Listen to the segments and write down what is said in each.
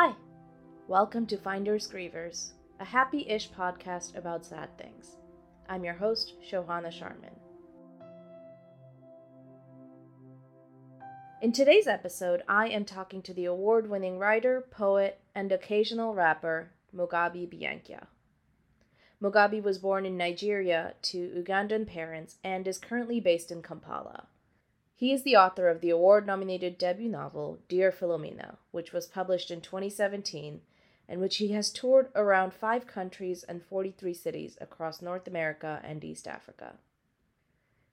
Hi, welcome to Finders Grievers, a happy ish podcast about sad things. I'm your host, Shohana Sharman. In today's episode, I am talking to the award winning writer, poet, and occasional rapper, Mugabi Byenkya. Mugabi was born in Nigeria to Ugandan parents and is currently based in Kampala. He is the author of the award nominated debut novel, Dear Philomena, which was published in 2017 and which he has toured around five countries and 43 cities across North America and East Africa.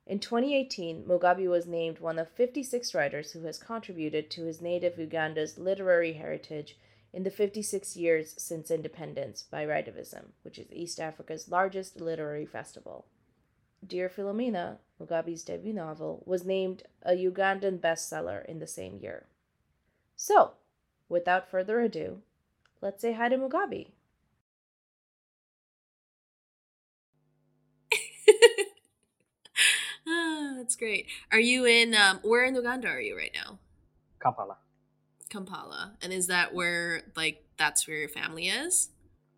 In 2018, Mugabi was named one of 56 writers who has contributed to his native Uganda's literary heritage in the 56 years since independence by Writivism, which is East Africa's largest literary festival. Dear Philomena, Mugabi's debut novel, was named a Ugandan bestseller in the same year. So, without further ado, let's say hi to Mugabi. ah, that's great. Are you in, um, where in Uganda are you right now? Kampala. Kampala. And is that where, like, that's where your family is?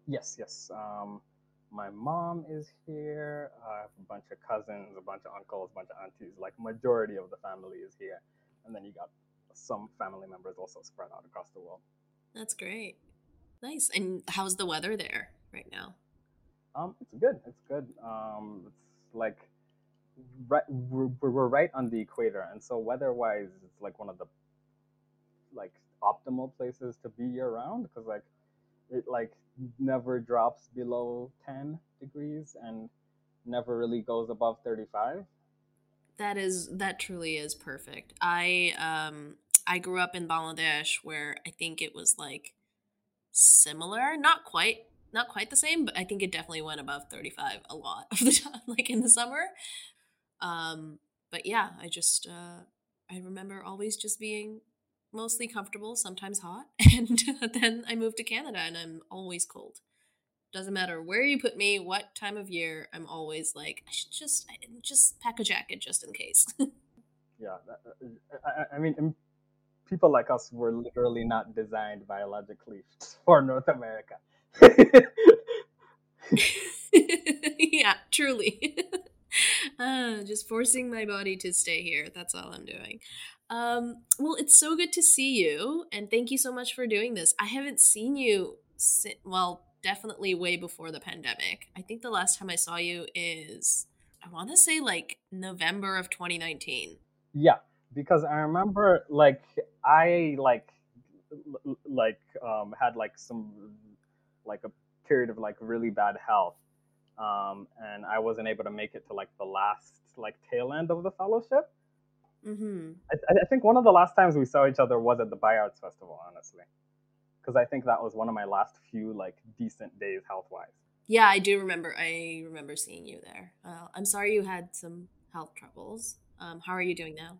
Yes, yes. Um, my mom is here. I have a bunch of cousins, a bunch of uncles, a bunch of aunties. Like majority of the family is here, and then you got some family members also spread out across the world. That's great. Nice. And how's the weather there right now? Um, it's good. It's good. Um, it's like right, we're, we're right on the equator, and so weather-wise, it's like one of the like optimal places to be year-round because like it like never drops below 10 degrees and never really goes above 35 that is that truly is perfect. I um i grew up in bangladesh where i think it was like similar not quite not quite the same but i think it definitely went above 35 a lot of the time like in the summer. Um but yeah i just uh i remember always just being mostly comfortable, sometimes hot. And then I moved to Canada and I'm always cold. Doesn't matter where you put me, what time of year, I'm always like, I should just just pack a jacket just in case. yeah, I, I mean, people like us were literally not designed biologically for North America. yeah, truly. uh, just forcing my body to stay here. That's all I'm doing. Um, well, it's so good to see you, and thank you so much for doing this. I haven't seen you, well, definitely way before the pandemic. I think the last time I saw you is, I want to say like November of 2019. Yeah, because I remember like I like like um had like some like a period of like really bad health um and I wasn't able to make it to like the last like tail end of the fellowship Mm-hmm. I, I, think one of the last times we saw each other was at the BIARTS Festival, honestly, because I think that was one of my last few like decent days health wise. Yeah, I do remember. I remember seeing you there. Uh, I'm sorry you had some health troubles. Um, how are you doing now?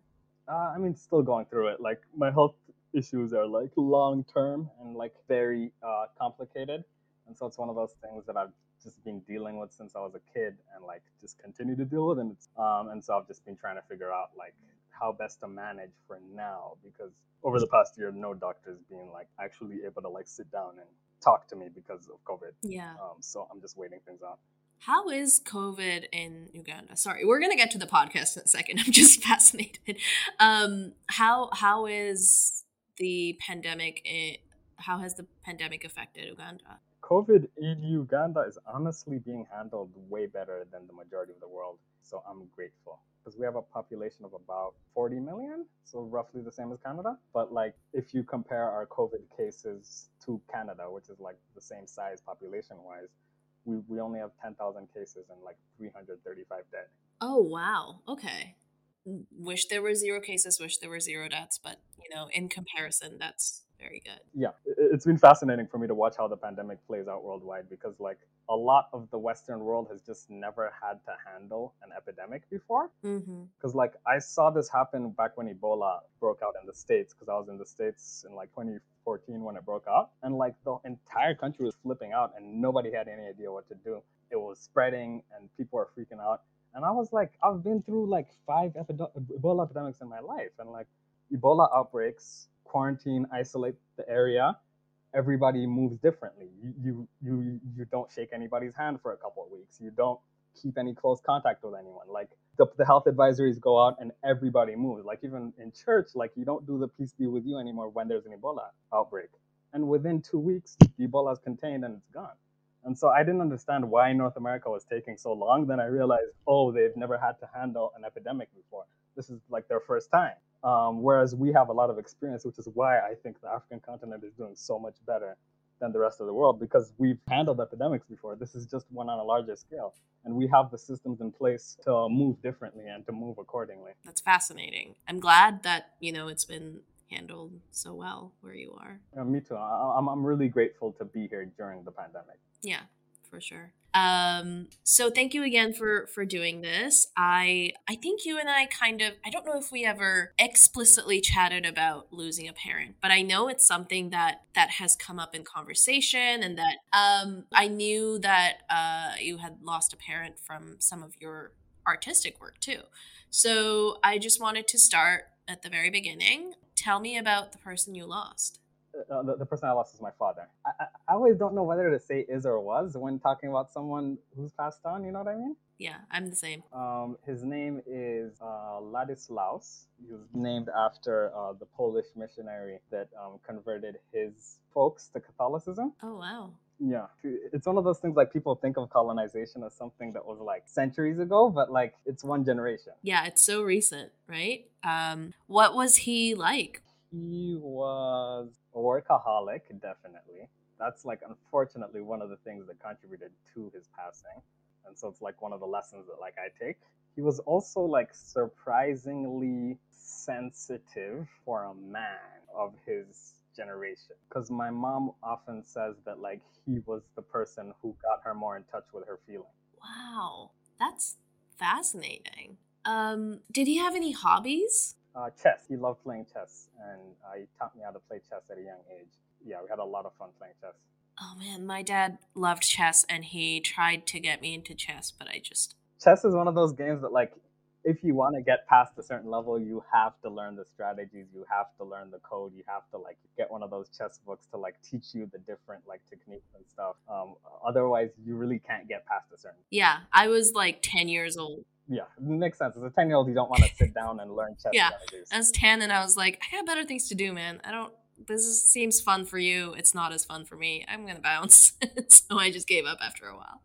Uh, I mean, still going through it. Like my health issues are like long term and like very uh, complicated, and so it's one of those things that I've just been dealing with since I was a kid and like just continue to deal with. And um, and so I've just been trying to figure out like how best to manage for now because over the past year, no doctors being like actually able to like sit down and talk to me because of COVID. Yeah. Um, so I'm just waiting things out. How is COVID in Uganda? Sorry, we're gonna get to the podcast in a second. I'm just fascinated. Um, how how is the pandemic? In, how has the pandemic affected Uganda? COVID in Uganda is honestly being handled way better than the majority of the world. So I'm grateful because we have a population of about 40 million, so roughly the same as Canada. But like if you compare our COVID cases to Canada, which is like the same size population wise, we, we only have 10,000 cases and like 335 dead. Oh, wow. Okay. Mm, wish there were zero cases, wish there were zero deaths, but you know, in comparison, that's very good. Yeah, it's been fascinating for me to watch how the pandemic plays out worldwide because, like, a lot of the Western world has just never had to handle an epidemic before. Because, mm-hmm. like, I saw this happen back when Ebola broke out in the States because I was in the States in like 2014 when it broke out. And, like, the entire country was flipping out and nobody had any idea what to do. It was spreading and people were freaking out. And I was like, I've been through like five Ebola epidemics in my life. And, like, Ebola outbreaks quarantine, isolate the area, everybody moves differently. You, you you you don't shake anybody's hand for a couple of weeks. You don't keep any close contact with anyone. Like the, the health advisories go out and everybody moves. Like even in church, like you don't do the peace be with you anymore when there's an Ebola outbreak. And within two weeks, the Ebola is contained and it's gone. And so I didn't understand why North America was taking so long. Then I realized, oh, they've never had to handle an epidemic before. This is like their first time. Um, whereas we have a lot of experience, which is why I think the African continent is doing so much better than the rest of the world because we've handled epidemics before. This is just one on a larger scale. And we have the systems in place to move differently and to move accordingly. That's fascinating. I'm glad that, you know, it's been handled so well where you are. Yeah, me too. I'm, I'm really grateful to be here during the pandemic. Yeah, for sure. Um, so thank you again for for doing this. I I think you and I kind of I don't know if we ever explicitly chatted about losing a parent, but I know it's something that that has come up in conversation and that um I knew that uh you had lost a parent from some of your artistic work too. So I just wanted to start at the very beginning. Tell me about the person you lost. Uh, the, the, person I lost is my father. I, I, I, always don't know whether to say is or was when talking about someone who's passed on. You know what I mean? Yeah, I'm the same. Um, his name is uh, Ladislaus. He was named after uh, the Polish missionary that um, converted his folks to Catholicism. Oh wow. Yeah, it's one of those things like people think of colonization as something that was like centuries ago, but like it's one generation. Yeah, it's so recent, right? Um, what was he like? He was a workaholic, definitely. That's like unfortunately one of the things that contributed to his passing. And so it's like one of the lessons that like I take. He was also like surprisingly sensitive for a man of his generation. Because my mom often says that like he was the person who got her more in touch with her feelings. Wow. That's fascinating. Um, did he have any hobbies? Uh, chess. He loved playing chess, and uh, he taught me how to play chess at a young age. Yeah, we had a lot of fun playing chess. Oh man, my dad loved chess, and he tried to get me into chess, but I just chess is one of those games that like if you want to get past a certain level, you have to learn the strategies, you have to learn the code, you have to like get one of those chess books to like teach you the different like techniques and stuff. Um, otherwise, you really can't get past a certain. Yeah, I was like ten years old yeah, makes sense. As a 10 year old, you don't want to sit down and learn chess yeah. strategies. As 10, and I was like, I got better things to do, man. I don't, this is, seems fun for you. It's not as fun for me. I'm going to bounce. so I just gave up after a while.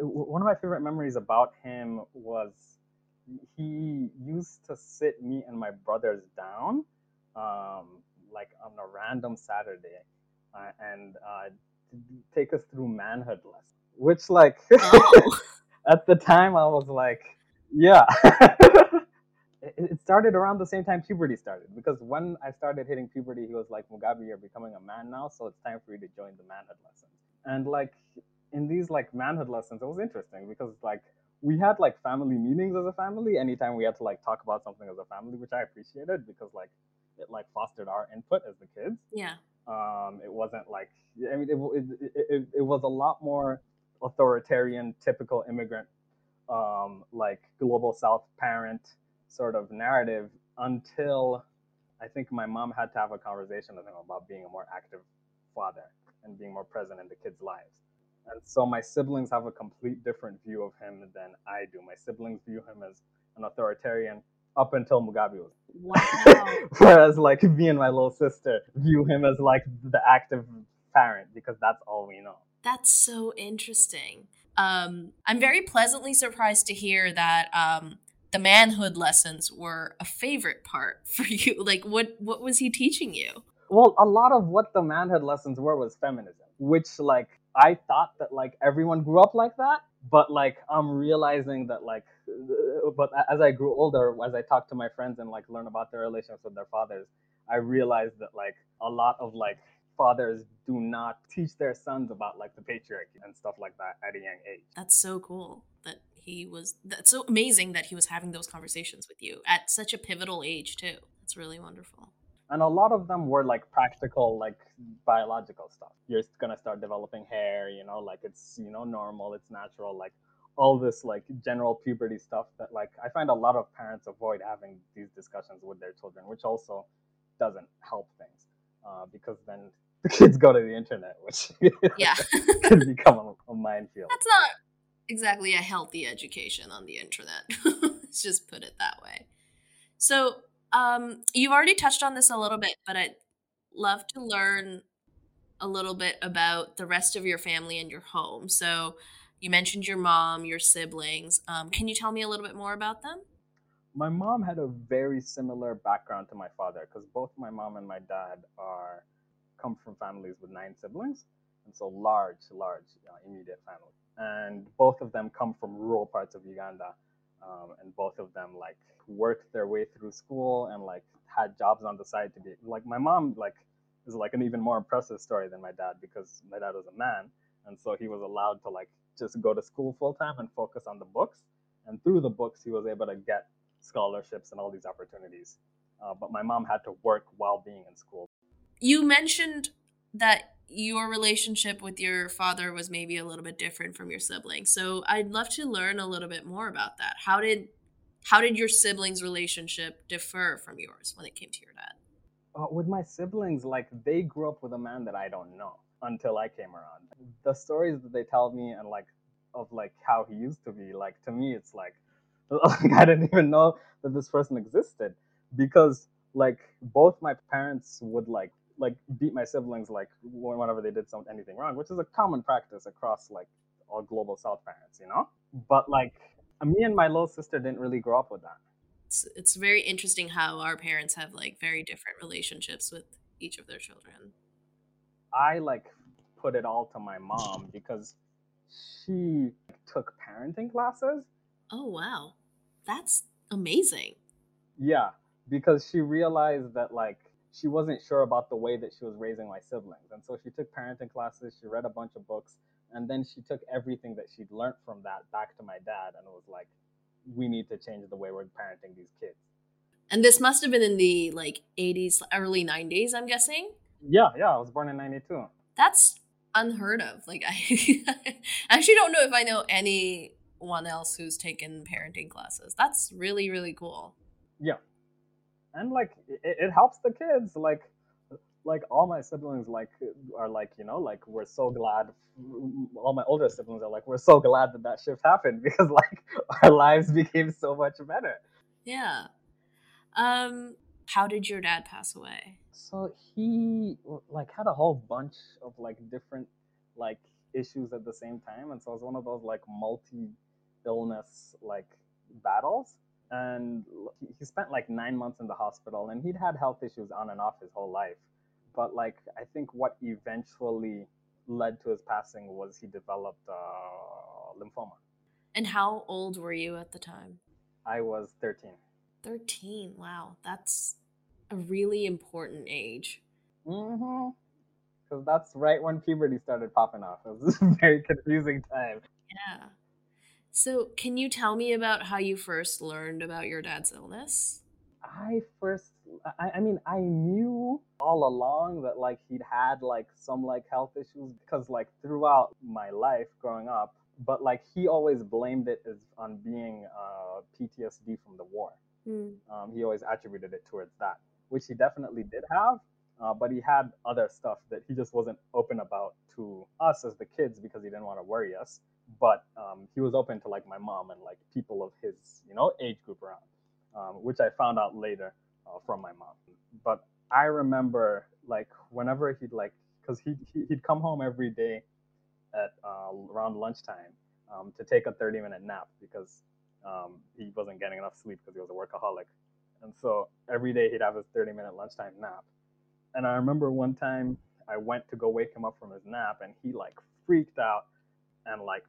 One of my favorite memories about him was he used to sit me and my brothers down, um, like on a random Saturday, uh, and uh, take us through manhood lessons, which, like, oh at the time I was like, yeah. it started around the same time puberty started because when I started hitting puberty, he was like, Mugabi, you're becoming a man now, so it's time for you to join the manhood lessons. And like in these like manhood lessons, it was interesting because like we had like family meetings as a family anytime we had to like talk about something as a family, which I appreciated because like it like fostered our input as the kids. Yeah. Um, it wasn't like I mean it, it, it, it was a lot more authoritarian, typical immigrant, um, like global South parent sort of narrative until I think my mom had to have a conversation with him about being a more active father and being more present in the kids' lives. And so my siblings have a complete different view of him than I do. My siblings view him as an authoritarian up until Mugabi was. Wow. Whereas like me and my little sister view him as like the active parent because that's all we know. That's so interesting. Um, I'm very pleasantly surprised to hear that um, the manhood lessons were a favorite part for you. Like, what what was he teaching you? Well, a lot of what the manhood lessons were was feminism, which like I thought that like everyone grew up like that, but like I'm realizing that like, uh, but as I grew older, as I talked to my friends and like learn about their relationships with their fathers, I realized that like a lot of like fathers do not teach their sons about like the patriarchy and stuff like that at a young age. That's so cool that he was. That's so amazing that he was having those conversations with you at such a pivotal age too. That's really wonderful. And a lot of them were like practical, like biological stuff. You're gonna start developing hair, you know, like it's you know normal, it's natural, like all this like general puberty stuff that like I find a lot of parents avoid having these discussions with their children, which also doesn't help things uh, because then the kids go to the internet, which Yeah. can become a, a minefield. That's not exactly a healthy education on the internet. Let's just put it that way. So, um, you've already touched on this a little bit, but I'd love to learn a little bit about the rest of your family and your home. So, you mentioned your mom, your siblings. Um, can you tell me a little bit more about them? my mom had a very similar background to my father because both my mom and my dad are come from families with nine siblings and so large large uh, immediate family and both of them come from rural parts of uganda um, and both of them like worked their way through school and like had jobs on the side to be like my mom like is like an even more impressive story than my dad because my dad was a man and so he was allowed to like just go to school full time and focus on the books and through the books he was able to get scholarships and all these opportunities. Uh, but my mom had to work while being in school. You mentioned that your relationship with your father was maybe a little bit different from your siblings. So I'd love to learn a little bit more about that. How did how did your siblings' relationship differ from yours when it came to your dad? Uh, with my siblings, like they grew up with a man that I don't know until I came around. The stories that they tell me and like of like how he used to be, like to me, it's like like I didn't even know that this person existed because like both my parents would like like beat my siblings like whenever they did something anything wrong, which is a common practice across like all global South parents, you know. Mm. But like me and my little sister didn't really grow up with that. It's it's very interesting how our parents have like very different relationships with each of their children. I like put it all to my mom because she took parenting classes. Oh wow. That's amazing. Yeah, because she realized that like she wasn't sure about the way that she was raising my siblings. And so she took parenting classes, she read a bunch of books, and then she took everything that she'd learned from that back to my dad and was like, we need to change the way we're parenting these kids. And this must have been in the like 80s, early 90s, I'm guessing. Yeah, yeah, I was born in 92. That's unheard of. Like I, I actually don't know if I know anyone else who's taken parenting classes. That's really really cool. Yeah. And like it, it helps the kids like like all my siblings like are like you know like we're so glad all my older siblings are like we're so glad that that shift happened because like our lives became so much better Yeah. Um how did your dad pass away? so he like had a whole bunch of like different like issues at the same time and so it was one of those like multi illness like battles and he- spent like nine months in the hospital and he'd had health issues on and off his whole life but like i think what eventually led to his passing was he developed uh, lymphoma And how old were you at the time? i was 13 13. Wow, that's a really important age. mm-hmm because that's right when puberty started popping off it was a very confusing time Yeah. So, can you tell me about how you first learned about your dad's illness? I first, I, I mean, I knew all along that like he'd had like some like health issues because like throughout my life growing up, but like he always blamed it as on being uh, PTSD from the war. Hmm. Um, he always attributed it towards that, which he definitely did have. uh, but he had other stuff that he just wasn't open about to us as the kids because he didn't want to worry us. But um, he was open to like my mom and like people of his, you know, age group around, um, which I found out later uh, from my mom. But I remember like whenever he'd like, because he, he'd come home every day at uh, around lunchtime um, to take a 30 minute nap because um, he wasn't getting enough sleep because he was a workaholic. And so every day he'd have his 30 minute lunchtime nap. And I remember one time I went to go wake him up from his nap and he like freaked out and like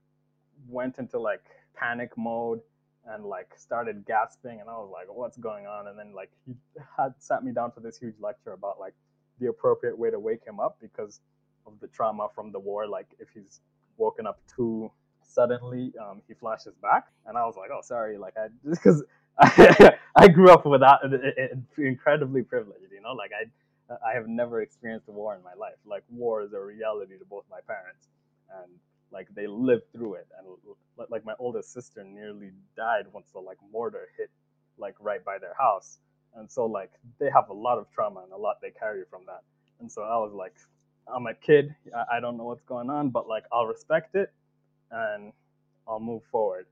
went into like panic mode and like started gasping and I was like, what's going on? And then like he had sat me down for this huge lecture about like the appropriate way to wake him up because of the trauma from the war. Like if he's woken up too suddenly, um, he flashes back. And I was like, oh, sorry. Like I just because I, I grew up without incredibly privileged, you know, like I I have never experienced a war in my life. Like war is a reality to both my parents, and like they lived through it. And like my oldest sister nearly died once the like mortar hit like right by their house, and so like they have a lot of trauma and a lot they carry from that. And so I was like, I'm a kid. I, don't know what's going on, but like I'll respect it, and I'll move forward.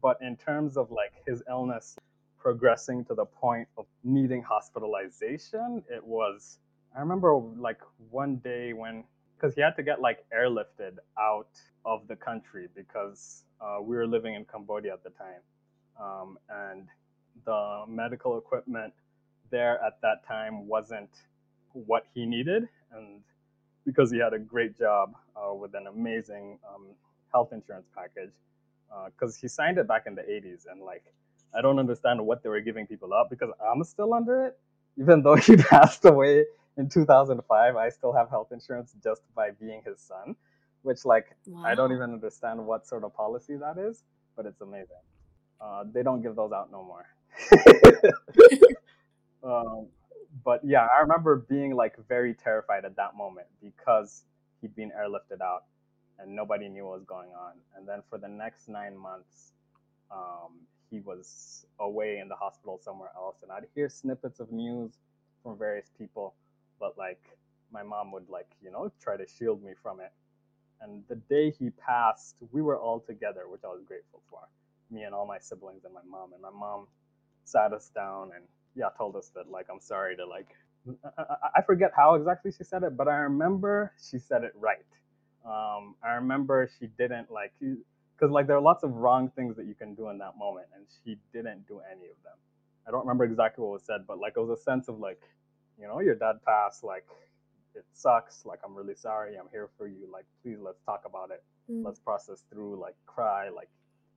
But in terms of like his illness, progressing to the point of needing hospitalization, it was, I remember like one day when, because he had to get like airlifted out of the country because uh, we were living in Cambodia at the time. Um, and the medical equipment there at that time wasn't what he needed. And because he had a great job uh, with an amazing um, health insurance package, because uh, he signed it back in the 80s and like I don't understand what they were giving people up because I'm still under it. Even though he passed away in 2005, I still have health insurance just by being his son, which like wow. I don't even understand what sort of policy that is, but it's amazing. Uh, they don't give those out no more. um, but yeah, I remember being like very terrified at that moment because he'd been airlifted out and nobody knew what was going on. And then for the next nine months, um, he was away in the hospital somewhere else. And I'd hear snippets of news from various people, but like my mom would like, you know, try to shield me from it. And the day he passed, we were all together, which I was grateful for. Me and all my siblings and my mom. And my mom sat us down and yeah, told us that like I'm sorry to like I forget how exactly she said it, but I remember she said it right. Um, I remember she didn't like because like there are lots of wrong things that you can do in that moment, and she didn't do any of them. I don't remember exactly what was said, but like it was a sense of like, you know, your dad passed, like it sucks, like I'm really sorry, I'm here for you, like please let's talk about it, mm. let's process through, like cry, like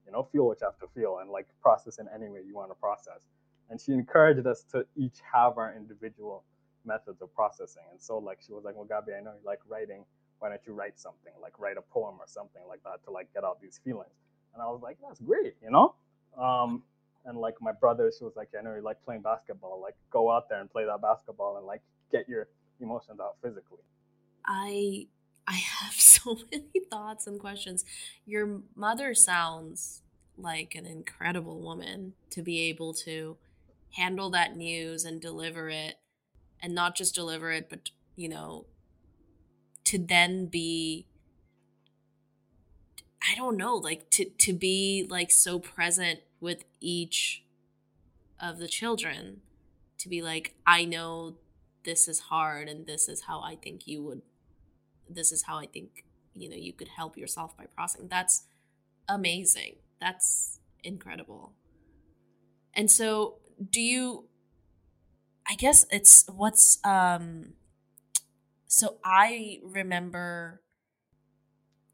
you know, feel what you have to feel, and like process in any way you want to process. And she encouraged us to each have our individual methods of processing. And so like she was like, well, gabby I know you like writing why don't you write something like write a poem or something like that to like get out these feelings and i was like that's great you know um, and like my brother she was like i know you like playing basketball like go out there and play that basketball and like get your emotions out physically. I i have so many thoughts and questions. Your mother sounds like an incredible woman to be able to handle that news and deliver it and not just deliver it but you know to then be I don't know, like to to be like so present with each of the children to be like I know this is hard and this is how I think you would this is how I think you know you could help yourself by processing. That's amazing. That's incredible. And so do you I guess it's what's um so I remember,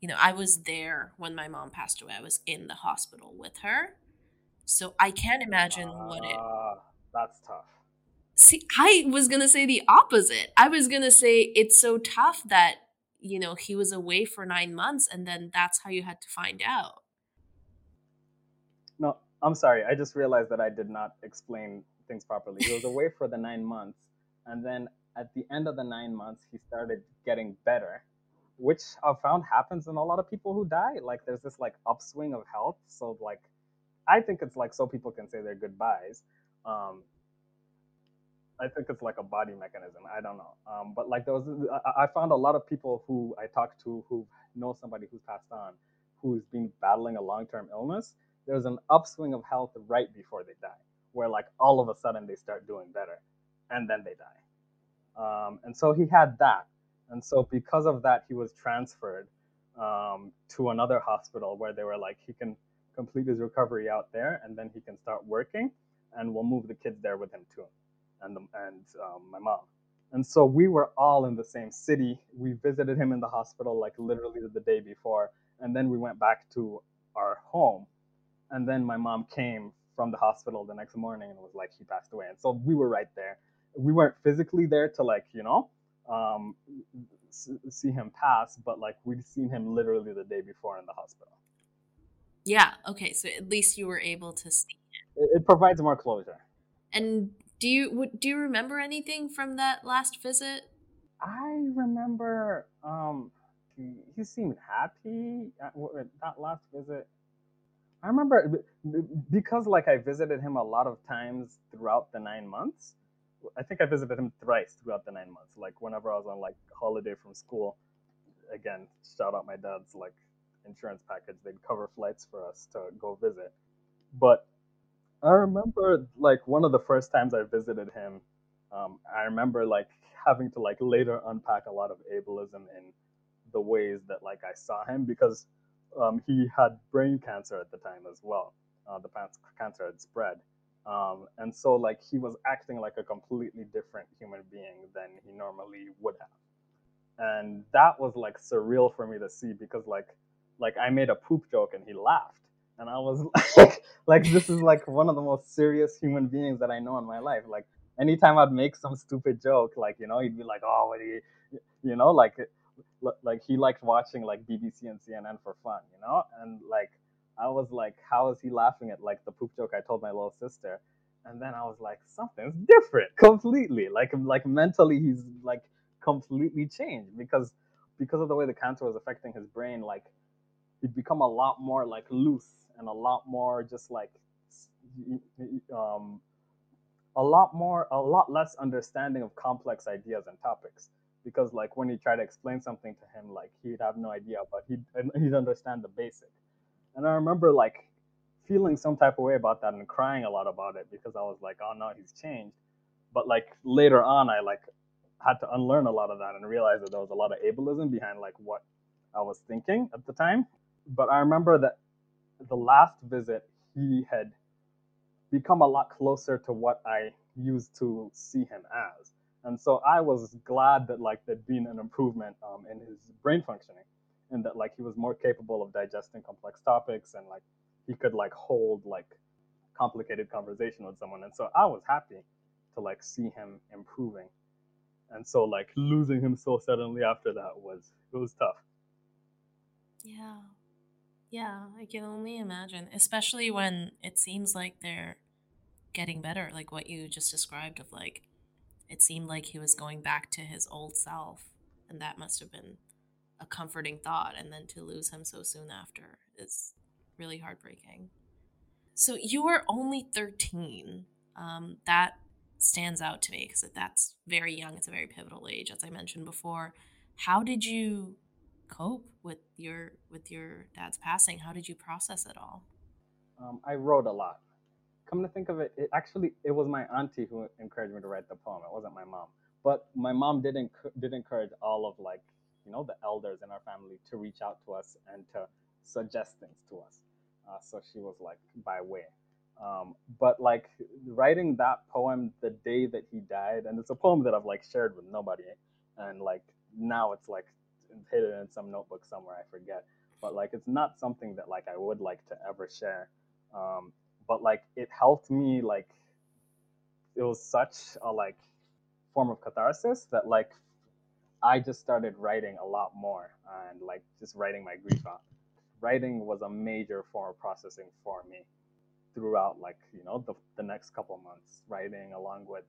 you know, I was there when my mom passed away. I was in the hospital with her. So I can't imagine uh, what it. Ah, that's tough. See, I was going to say the opposite. I was going to say it's so tough that, you know, he was away for nine months and then that's how you had to find out. No, I'm sorry. I just realized that I did not explain things properly. He was away for the nine months. And then at the end of the nine months, he started getting better, which I've found happens in a lot of people who die. Like there's this like upswing of health. So like, I think it's like so people can say their goodbyes. Um, I think it's like a body mechanism. I don't know. Um, but like there was, I, I found a lot of people who I talked to who know somebody who's passed on, who's been battling a long-term illness. There's an upswing of health right before they die, where like all of a sudden they start doing better, and then they die. Um, and so he had that, and so because of that, he was transferred um, to another hospital where they were like, he can complete his recovery out there, and then he can start working, and we'll move the kids there with him too, and the, and um, my mom. And so we were all in the same city. We visited him in the hospital like literally the day before, and then we went back to our home. And then my mom came from the hospital the next morning and was like, he passed away. And so we were right there. We weren't physically there to like, you know, um, see him pass, but like we'd seen him literally the day before in the hospital. Yeah. Okay. So at least you were able to see it. It, provides more closure. And do you do you remember anything from that last visit? I remember um, he, he seemed happy at, at that last visit. I remember because like I visited him a lot of times throughout the nine months. I think I visited him thrice throughout the nine months. Like whenever I was on like holiday from school, again, shout out my dad's like insurance package. They'd cover flights for us to go visit. But I remember like one of the first times I visited him. Um, I remember like having to like later unpack a lot of ableism in the ways that like I saw him because um, he had brain cancer at the time as well. Uh, the cancer had spread. Um, and so like he was acting like a completely different human being than he normally would have. And that was like surreal for me to see because like like I made a poop joke and he laughed. And I was like like this is like one of the most serious human beings that I know in my life. Like anytime I'd make some stupid joke, like, you know, he'd be like, Oh, what you you know, like like he liked watching like BBC and CNN for fun, you know? And like I was like, how is he laughing at like the poop joke I told my little sister? And then I was like, something's different completely. Like like mentally he's like completely changed because because of the way the cancer was affecting his brain, like he'd become a lot more like loose and a lot more just like um a lot more a lot less understanding of complex ideas and topics because like when you try to explain something to him like he'd have no idea but he'd he'd understand the basic and I remember like feeling some type of way about that and crying a lot about it because I was like, oh no, he's changed. But like later on, I like had to unlearn a lot of that and realize that there was a lot of ableism behind like what I was thinking at the time. But I remember that the last visit, he had become a lot closer to what I used to see him as. And so I was glad that like there'd been an improvement um, in his brain functioning and that like he was more capable of digesting complex topics and like he could like hold like complicated conversation with someone. And so i was happy to like see him improving. And so like losing him so suddenly after that was it was tough. Yeah. Yeah i can only imagine especially when it seems like they're getting better like what you just described of like it seemed like he was going back to his old self and that must have been a comforting thought and then to lose him so soon after is really heartbreaking. So you were only 13 um, that stands out to me because that's very young. It's a very pivotal age as i mentioned before. How did you cope with your with your dad's passing? How did you process it all? Um, i wrote a lot. Come to think of it, it actually it was my auntie who encouraged me to write the poem. It wasn't my mom. But my mom did, enc- did encourage all of like you know the elders in our family to reach out to us and to suggest things to us. Uh, so she was like by way. Um, but like writing that poem the day that he died, and it's a poem that I've like shared with nobody, and like now it's like hidden in some notebook somewhere I forget. But like it's not something that like I would like to ever share. Um, but like it helped me like it was such a like form of catharsis that like I just started writing a lot more and like just writing my grief out. Writing was a major form of processing for me throughout like, you know, the, the next couple months, writing along with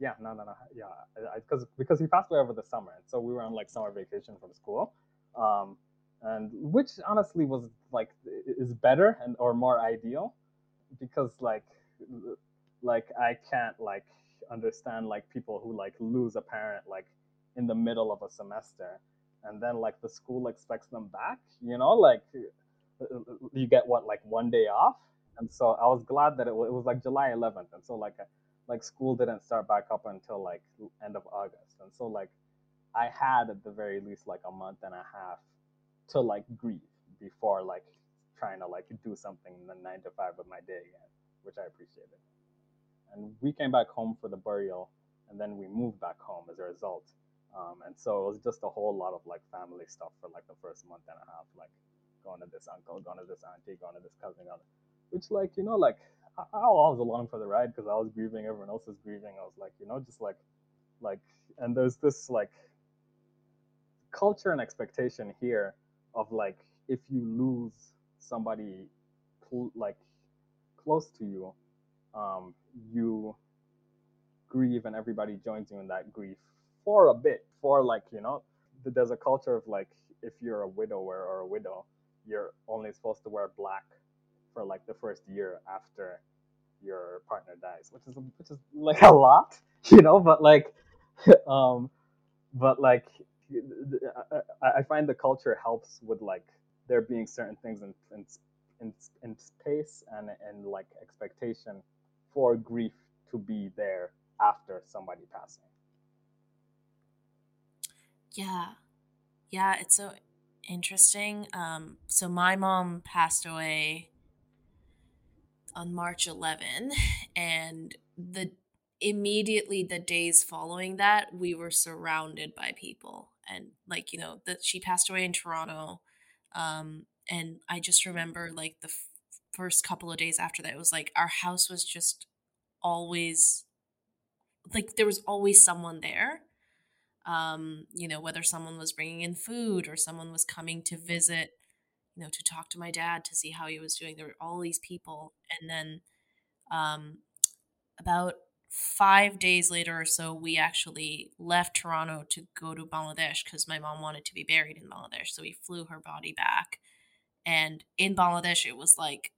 yeah, no, no, no, yeah, because because he passed away over the summer, so we were on like summer vacation from school, um, and which honestly was like is better and or more ideal, because like like I can't like understand like people who like lose a parent like in the middle of a semester. And then like the school expects them back you know like you get what like one day off? And so i was glad that it was, it was like july 11th and so like like school didn't start back up until like end of august. And so like i had at the very least like a month and a half to like grieve before like trying to like do something in the nine to five of my day again which i appreciated. And we came back home for the burial and then we moved back home as a result um, and so it was just a whole lot of like family stuff for like the first month and a half like going to this uncle going to this auntie going to this cousin which like you know like I, I was along for the ride because i was grieving everyone else was grieving. I was like you know just like like and there's this like culture and expectation here of like if you lose somebody cl- like close to you um, you grieve and everybody joins you in that grief for a bit for like you know there's a culture of like if you're a widower or a widow you're only supposed to wear black for like the first year after your partner dies which is which is like a lot you know but like um but like I, find the culture helps with like there being certain things in in, in, in space and and like expectation for grief to be there after somebody passing. Yeah. Yeah, it's so interesting. Um, so my mom passed away on March 11 and the immediately the days following that we were surrounded by people and like you know that she passed away in Toronto um and I just remember like the f- first couple of days after that it was like our house was just always like there was always someone there um you know whether someone was bringing in food or someone was coming to visit you know to talk to my dad to see how he was doing. There were all these people. And then um about five days later or so we actually left toronto to go to bangladesh because my mom wanted to be buried in bangladesh. So we flew her body back. And in bangladesh it was like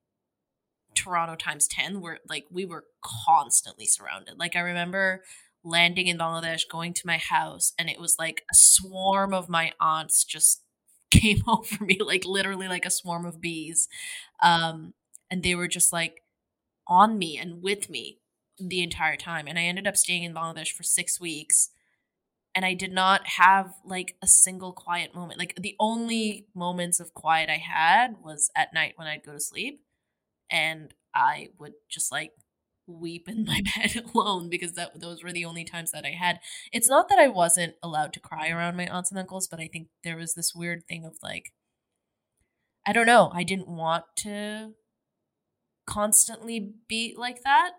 Toronto times 10 where like we were constantly surrounded. Like I remember landing in Bangladesh, going to my house, and it was like a swarm of my aunts just came over me, like literally like a swarm of bees. Um, and they were just like on me and with me the entire time. And I ended up staying in Bangladesh for six weeks. And I did not have like a single quiet moment. Like the only moments of quiet I had was at night when I'd go to sleep and I would just like weep in my bed alone because that those were the only times that I had. It's not that I wasn't allowed to cry around my aunts and uncles, but I think there was this weird thing of like I don't know, I didn't want to constantly be like that.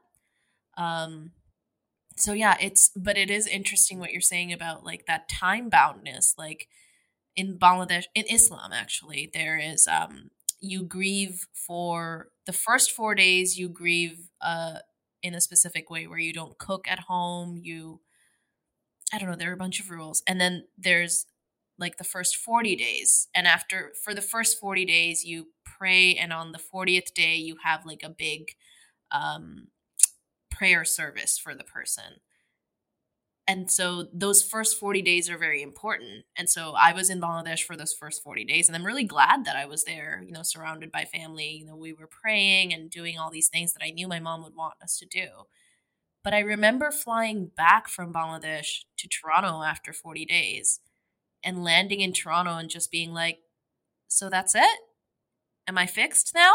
Um so yeah, it's but it is interesting what you're saying about like that time boundness like in Bangladesh in Islam actually there is um you grieve for the first four days you grieve uh in a specific way where you don't cook at home you i don't know there are a bunch of rules. And then there's like the first 40 days. And after for the first 40 days you pray and on the 40th day you have like a big um prayer service for the person and so those first 40 days are very important. And so i was in bangladesh for those first 40 days and i'm really glad that i was there you know surrounded by family. You know we were praying and doing all these things that i knew my mom would want us to do. But i remember flying back from bangladesh to toronto after 40 days and landing in toronto and just being like so that's it? Am i fixed now?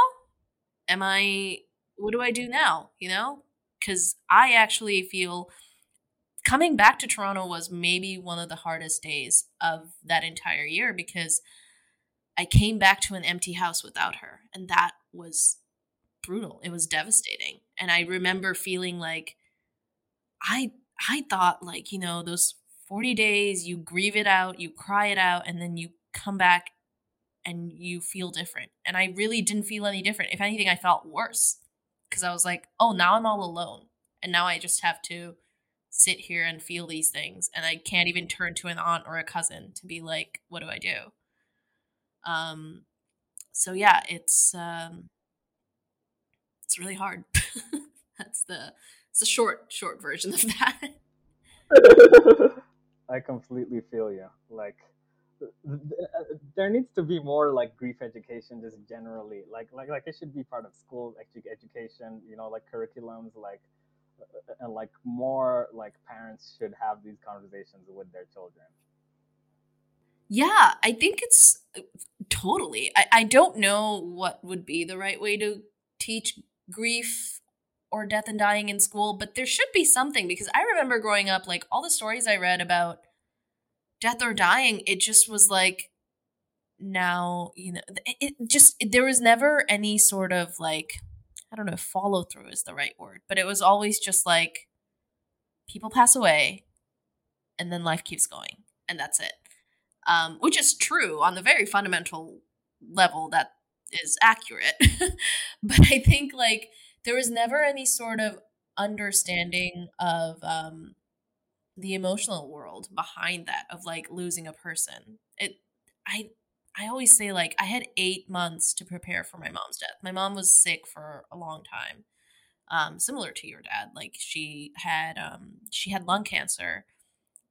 Am i what do i do now? You know? Because i actually feel coming back to Toronto was maybe one of the hardest days of that entire year because I came back to an empty house without her. And that was brutal. It was devastating. And I remember feeling like I I thought like, you know, those 40 days you grieve it out, you cry it out and then you come back and you feel different. And I really didn't feel any different. If anything, I felt worse because I was like, "Oh, now I'm all alone." And now I just have to sit here and feel these things and i can't even turn to an aunt or a cousin to be like what do i do um so yeah it's um it's really hard that's the it's a short short version of that. I completely feel you. Like there needs to be more like grief education just generally like like like it should be part of school edu- education you know like curriculums like uh, and like more like parents should have these conversations with their children. Yeah i think it's totally. I, I don't know what would be the right way to teach grief or death and dying in school but there should be something because i remember growing up like all the stories i read about death or dying it just was like now you know it just there was never any sort of like i don't know if follow through is the right word but it was always just like people pass away and then life keeps going and that's it um, which is true on the very fundamental level that is accurate but i think like there was never any sort of understanding of um, the emotional world behind that of like losing a person. It I I always say like I had 8 months to prepare for my mom's death. My mom was sick for a long time. Um similar to your dad. Like she had um she had lung cancer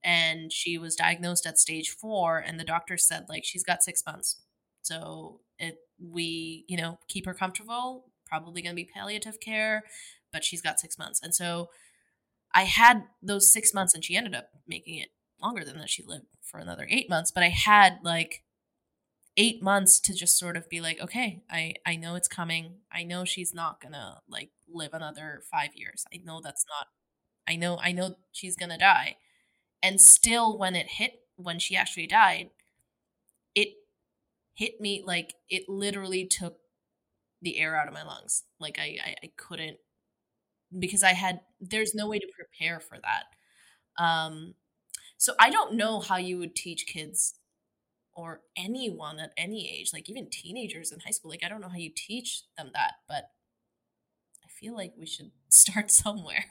and she was diagnosed at stage 4 and the doctor said like she's got 6 months. So it we, you know, keep her comfortable, probably going to be palliative care, but she's got 6 months. And so I had those six months and she ended up making it longer than that. She lived for another eight months, but I had like eight months to just sort of be like, okay, I, I know it's coming. I know she's not gonna like live another five years. I know that's not, I know, I know she's gonna die. And still, when it hit, when she actually died, it hit me like it literally took the air out of my lungs. Like I, I, I couldn't because I had there's no way to prepare for that. Um, so I don't know how you would teach kids or anyone at any age, like even teenagers in high school. Like I don't know how you teach them that, but I feel like we should start somewhere.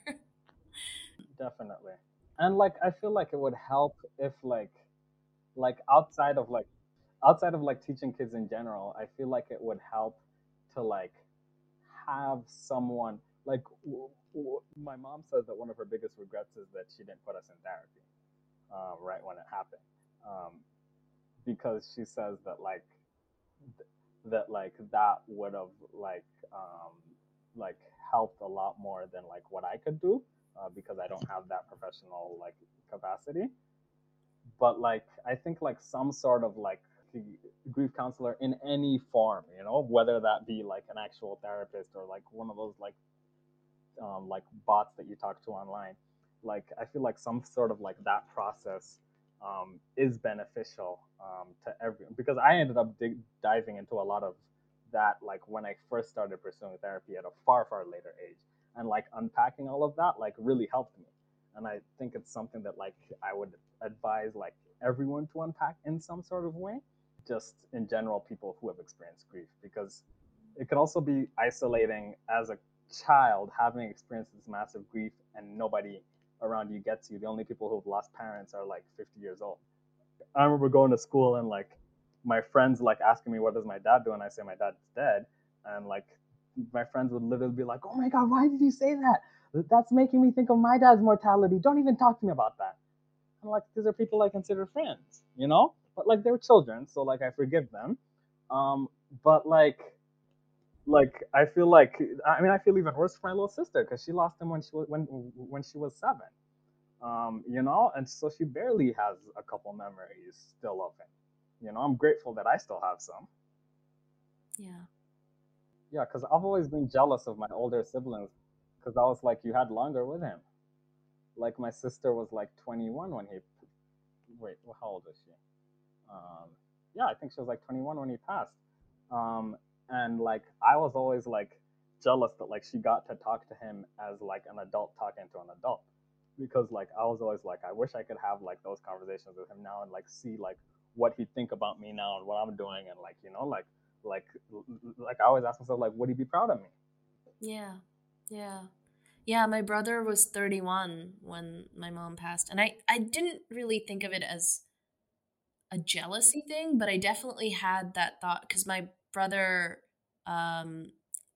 Definitely. And like I feel like it would help if like like outside of like outside of like teaching kids in general, I feel like it would help to like have someone like w- w- my mom says that one of her biggest regrets is that she didn't put us in therapy uh, right when it happened um, because she says that like th- that like that would have like um, like helped a lot more than like what I could do uh, because I don't have that professional like capacity. But like I think like some sort of like grief counselor in any form, you know, whether that be like an actual therapist or like one of those like um, like bots that you talk to online like i feel like some sort of like that process um, is beneficial um, to everyone because i ended up dig- diving into a lot of that like when i first started pursuing therapy at a far far later age. And like unpacking all of that like really helped me. And i think it's something that like i would advise like everyone to unpack in some sort of way just in general people who have experienced grief. Because it can also be isolating as a child having experienced this massive grief and nobody around you gets you. The only people who've lost parents are like 50 years old. I remember going to school and like my friends like asking me what does my dad do and I say my dad's dead and like my friends would literally be like, "Oh my god, why did you say that? That's making me think of my dad's mortality. Don't even talk to me about that." And like these are people I consider friends, you know? But like they're children, so like I forgive them. Um, but like like I feel like I mean I feel even worse for my little sister because she lost him when she was when when she was seven, um, you know, and so she barely has a couple memories still of him. You know, I'm grateful that I still have some. Yeah. Yeah, because I've always been jealous of my older siblings because I was like, you had longer with him. Like my sister was like 21 when he. Wait, well, how old is she? Um, yeah, I think she was like 21 when he passed. Um, and like I was always like jealous that like she got to talk to him as like an adult talking to an adult because like I was always like I wish I could have like those conversations with him now and like see like what he'd think about me now and what I'm doing and like you know like like like I always ask myself like would he be proud of me? Yeah. Yeah. Yeah, my brother was 31 when my mom passed and I I didn't really think of it as a jealousy thing, but I definitely had that thought cuz my brother um,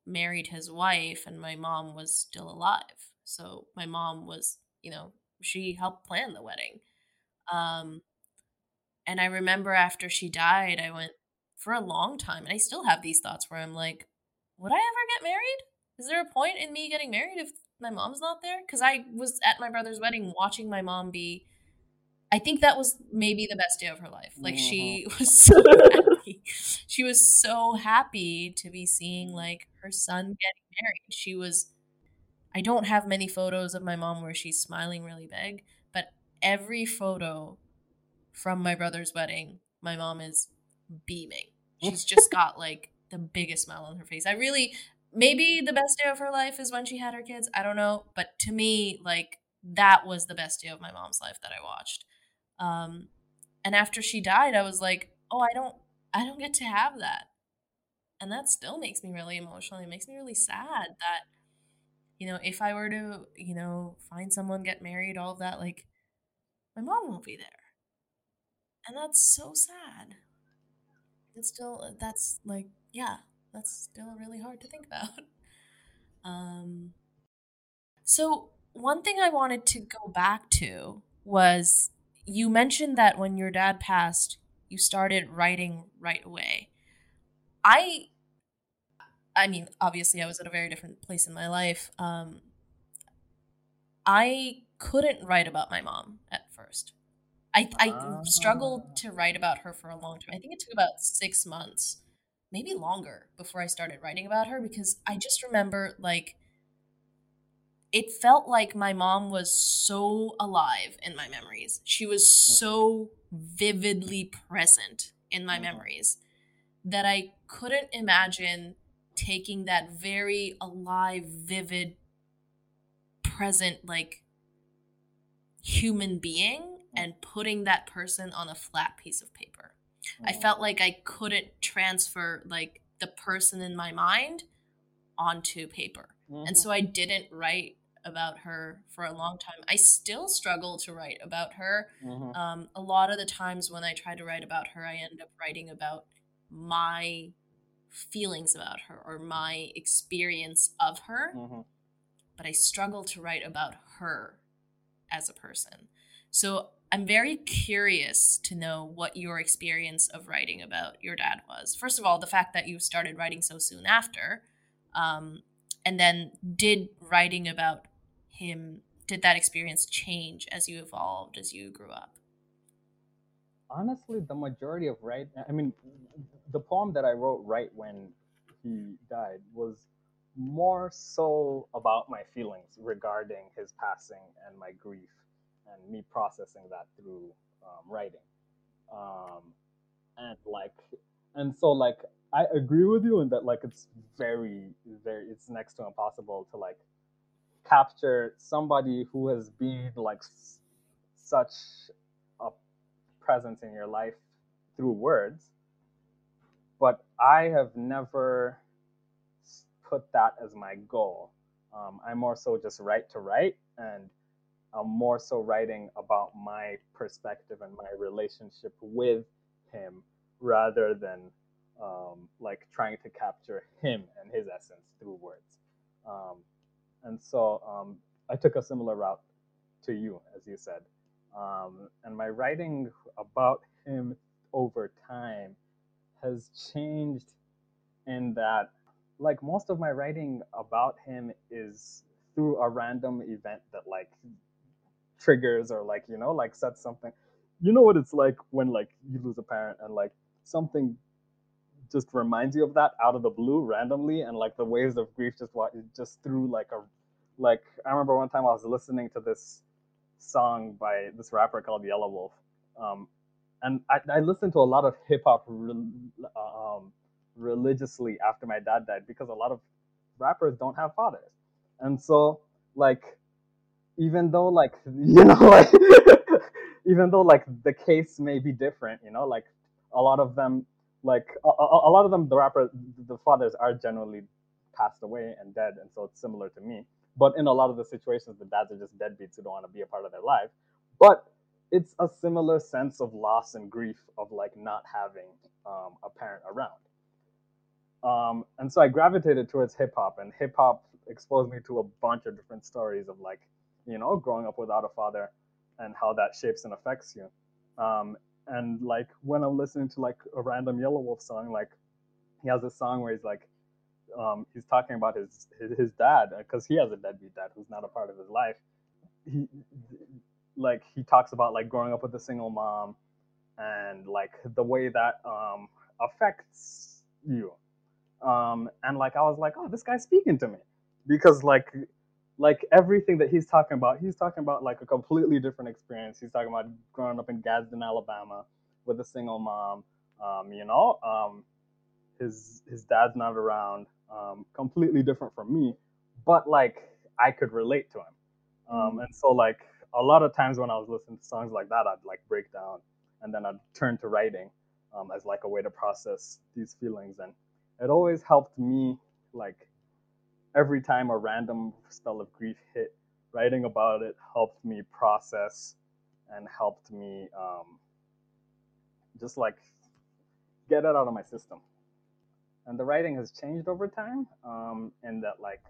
married his wife and my mom was still alive So my mom was, you know, she helped plan the wedding. Um, and I remember after she died, I went for a long time, and I still have these thoughts where I'm like, would I ever get married? Is there a point in me getting married if my mom's not there? Because I was at my brother's wedding watching my mom be. I think that was maybe the best day of her life. Like she was so happy. She was so happy to be seeing like her son getting married. She was I don't have many photos of my mom where she's smiling really big, but every photo from my brother's wedding, my mom is beaming. She's just got like the biggest smile on her face. I really maybe the best day of her life is when she had her kids. I don't know, but to me, like that was the best day of my mom's life that I watched. Um, and after she died, I was like, oh, I don't, I don't get to have that, and that still makes me really emotional. It makes me really sad that, you know, if I were to, you know, find someone, get married, all of that, like, my mom won't be there, and that's so sad. It's still, that's like, yeah, that's still really hard to think about. Um, so one thing I wanted to go back to was you mentioned that when your dad passed, you started writing right away. I I mean, obviously I was at a very different place in my life. Um I couldn't write about my mom at first. I I Ah. struggled to write about her for a long time. I think it took about 6 months, maybe longer before I started writing about her because I just remember like it felt like my mom was so alive in my memories. She was mm. so vividly present in my Mhm. memories that I couldn't imagine taking that very alive, vivid, present, like human being mm. and putting that person on a flat piece of paper. I mm. felt like I couldn't transfer like the person in my mind onto paper. And mm-hmm. so I didn't write about her for a long time. I still struggle to write about her. Mhm. Um, a lot of the times when I try to write about her, I end up writing about my feelings about her or my experience of her, Mhm. but I struggle to write about her as a person. So I'm very curious to know what your experience of writing about your dad was. First of all, the fact that you started writing so soon after, um, and then did writing about him, did that experience change as you evolved, as you grew up? honestly the majority of right i mean the poem that i wrote right when he died was more so about my feelings regarding his passing and my grief and me processing that through um, writing um, and like and so like i agree with you in that like it's very very it's next to impossible to like capture somebody who has been like such a presence in your life through words. But i have never put that as my goal. Um, i more so just write to write and i'm more so writing about my perspective and my relationship with him rather than um, like trying to capture him and his essence through words. Um, and so um, i took a similar route to you as you said. Um, and my writing about him over time has changed in that like most of my writing about him is through a random event that like triggers or like you know like sets something you know what it's like when like you lose a parent and like something just reminds you of that out of the blue randomly and like the waves of grief just just through like a like i remember one time i was listening to this song by this rapper called Yelawolf um, and I, I listened to a lot of hip hop re- um, religiously after my dad died because a lot of rappers don't have fathers, and so like even though like you know like even though like the case may be different, you know like a lot of them like a, a, lot of them the rapper the fathers are generally passed away and dead, and so it's similar to me. But in a lot of the situations, the dads are just deadbeats who don't want to be a part of their life. But it's a similar sense of loss and grief of like not having um, a parent around. Um, and so I gravitated towards hip hop, and hip hop exposed me to a bunch of different stories of like, you know, growing up without a father and how that shapes and affects you. Um, and like when I'm listening to like a random Yelawolf song, like he has a song where he's like, um, he's talking about his his, his dad because he has a deadbeat dad who's not a part of his life. He like he talks about like growing up with a single mom and like the way that um, affects you. Um, and like I was like, oh, this guy's speaking to me because like like everything that he's talking about, he's talking about like a completely different experience. He's talking about growing up in Gadsden, Alabama, with a single mom. Um, you know, um, his his dad's not around. Um, completely different from me, but like I could relate to him. Um, mm-hmm. and so like a lot of times when I was listening to songs like that, I'd like break down, and then I'd turn to writing um, as like a way to process these feelings, and it always helped me like every time a random spell of grief hit, writing about it helped me process and helped me um, just like get it out of my system. And the writing has changed over time, um, in that like,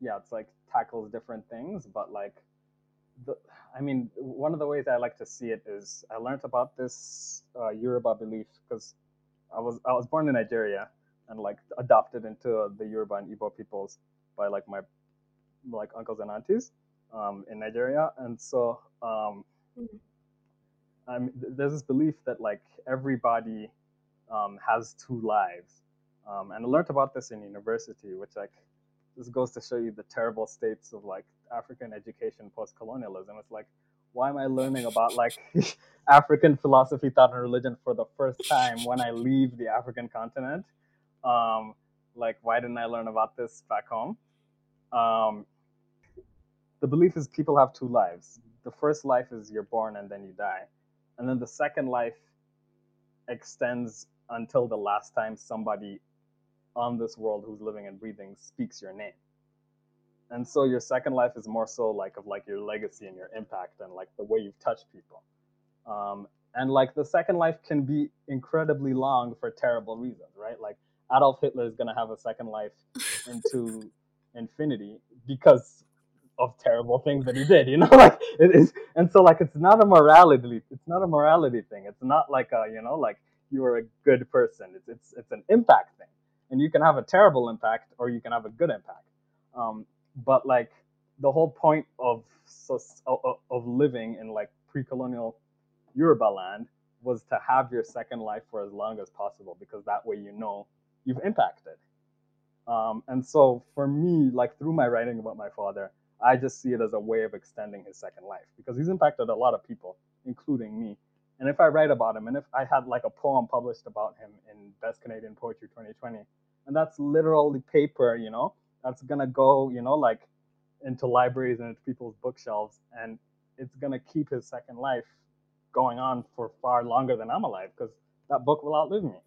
yeah, it's like tackles different things, but like, the, I mean, one of the ways I like to see it is I learned about this uh, Yoruba belief because I was I was born in Nigeria, and like adopted into the Yoruba and Igbo peoples by like my like uncles and aunties um, in Nigeria, and so um, mm-hmm. I'm, there's this belief that like everybody um, has two lives, um, and I learned about this in university, which like this goes to show you the terrible states of like African education post colonialism. It's like why am I learning about like African philosophy, thought, and religion for the first time when I leave the African continent? Um, like, why didn't I learn about this back home? Um, the belief is people have two lives. The first life is you're born and then you die. And then the second life extends until the last time somebody on this world who's living and breathing speaks your name. And so your second life is more so like of like your legacy and your impact and like the way you've touched people. Um, and like the second life can be incredibly long for terrible reasons, right? Like Adolf Hitler is going to have a second life into infinity because of terrible things that he did, you know, like it is, and so like it's not a morality, it's not a morality thing. It's not like a, you know, like you are a good person. It's it's it's an impact thing, and you can have a terrible impact or you can have a good impact. Um, but like the whole point of of, living in like pre-colonial Yoruba land was to have your second life for as long as possible because that way you know you've impacted. Um, and so for me, like through my writing about my father, I just see it as a way of extending his second life because he's impacted a lot of people, including me. And if I write about him, and if I had like a poem published about him in Best Canadian Poetry 2020, and that's literally paper, you know, that's gonna go, you know, like into libraries and into people's bookshelves, and it's gonna keep his second life going on for far longer than I'm alive because that book will outlive me.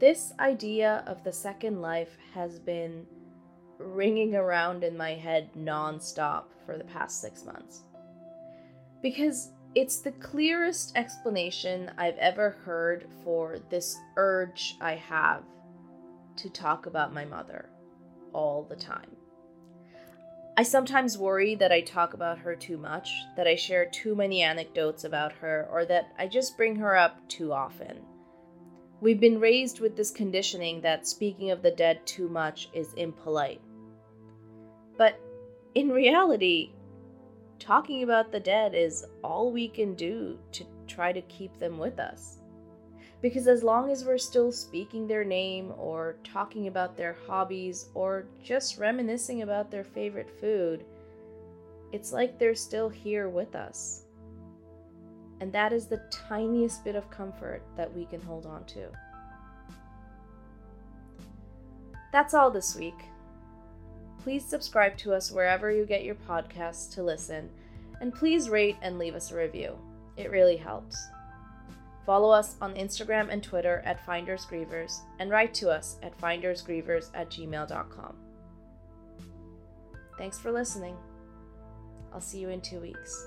This idea of the second life has been ringing around in my head nonstop for the past six months. Because it's the clearest explanation I've ever heard for this urge I have to talk about my mother all the time. I sometimes worry that I talk about her too much, that I share too many anecdotes about her, or that I just bring her up too often. We've been raised with this conditioning that speaking of the dead too much is impolite. But in reality, talking about the dead is all we can do to try to keep them with us. Because as long as we're still speaking their name or talking about their hobbies or just reminiscing about their favorite food, it's like they're still here with us. And that is the tiniest bit of comfort that we can hold on to. That's all this week. Please subscribe to us wherever you get your podcasts to listen, and please rate and leave us a review. It really helps. Follow us on Instagram and Twitter at FindersGrievers, and write to us at findersgrievers at gmail.com. Thanks for listening. I'll see you in two weeks.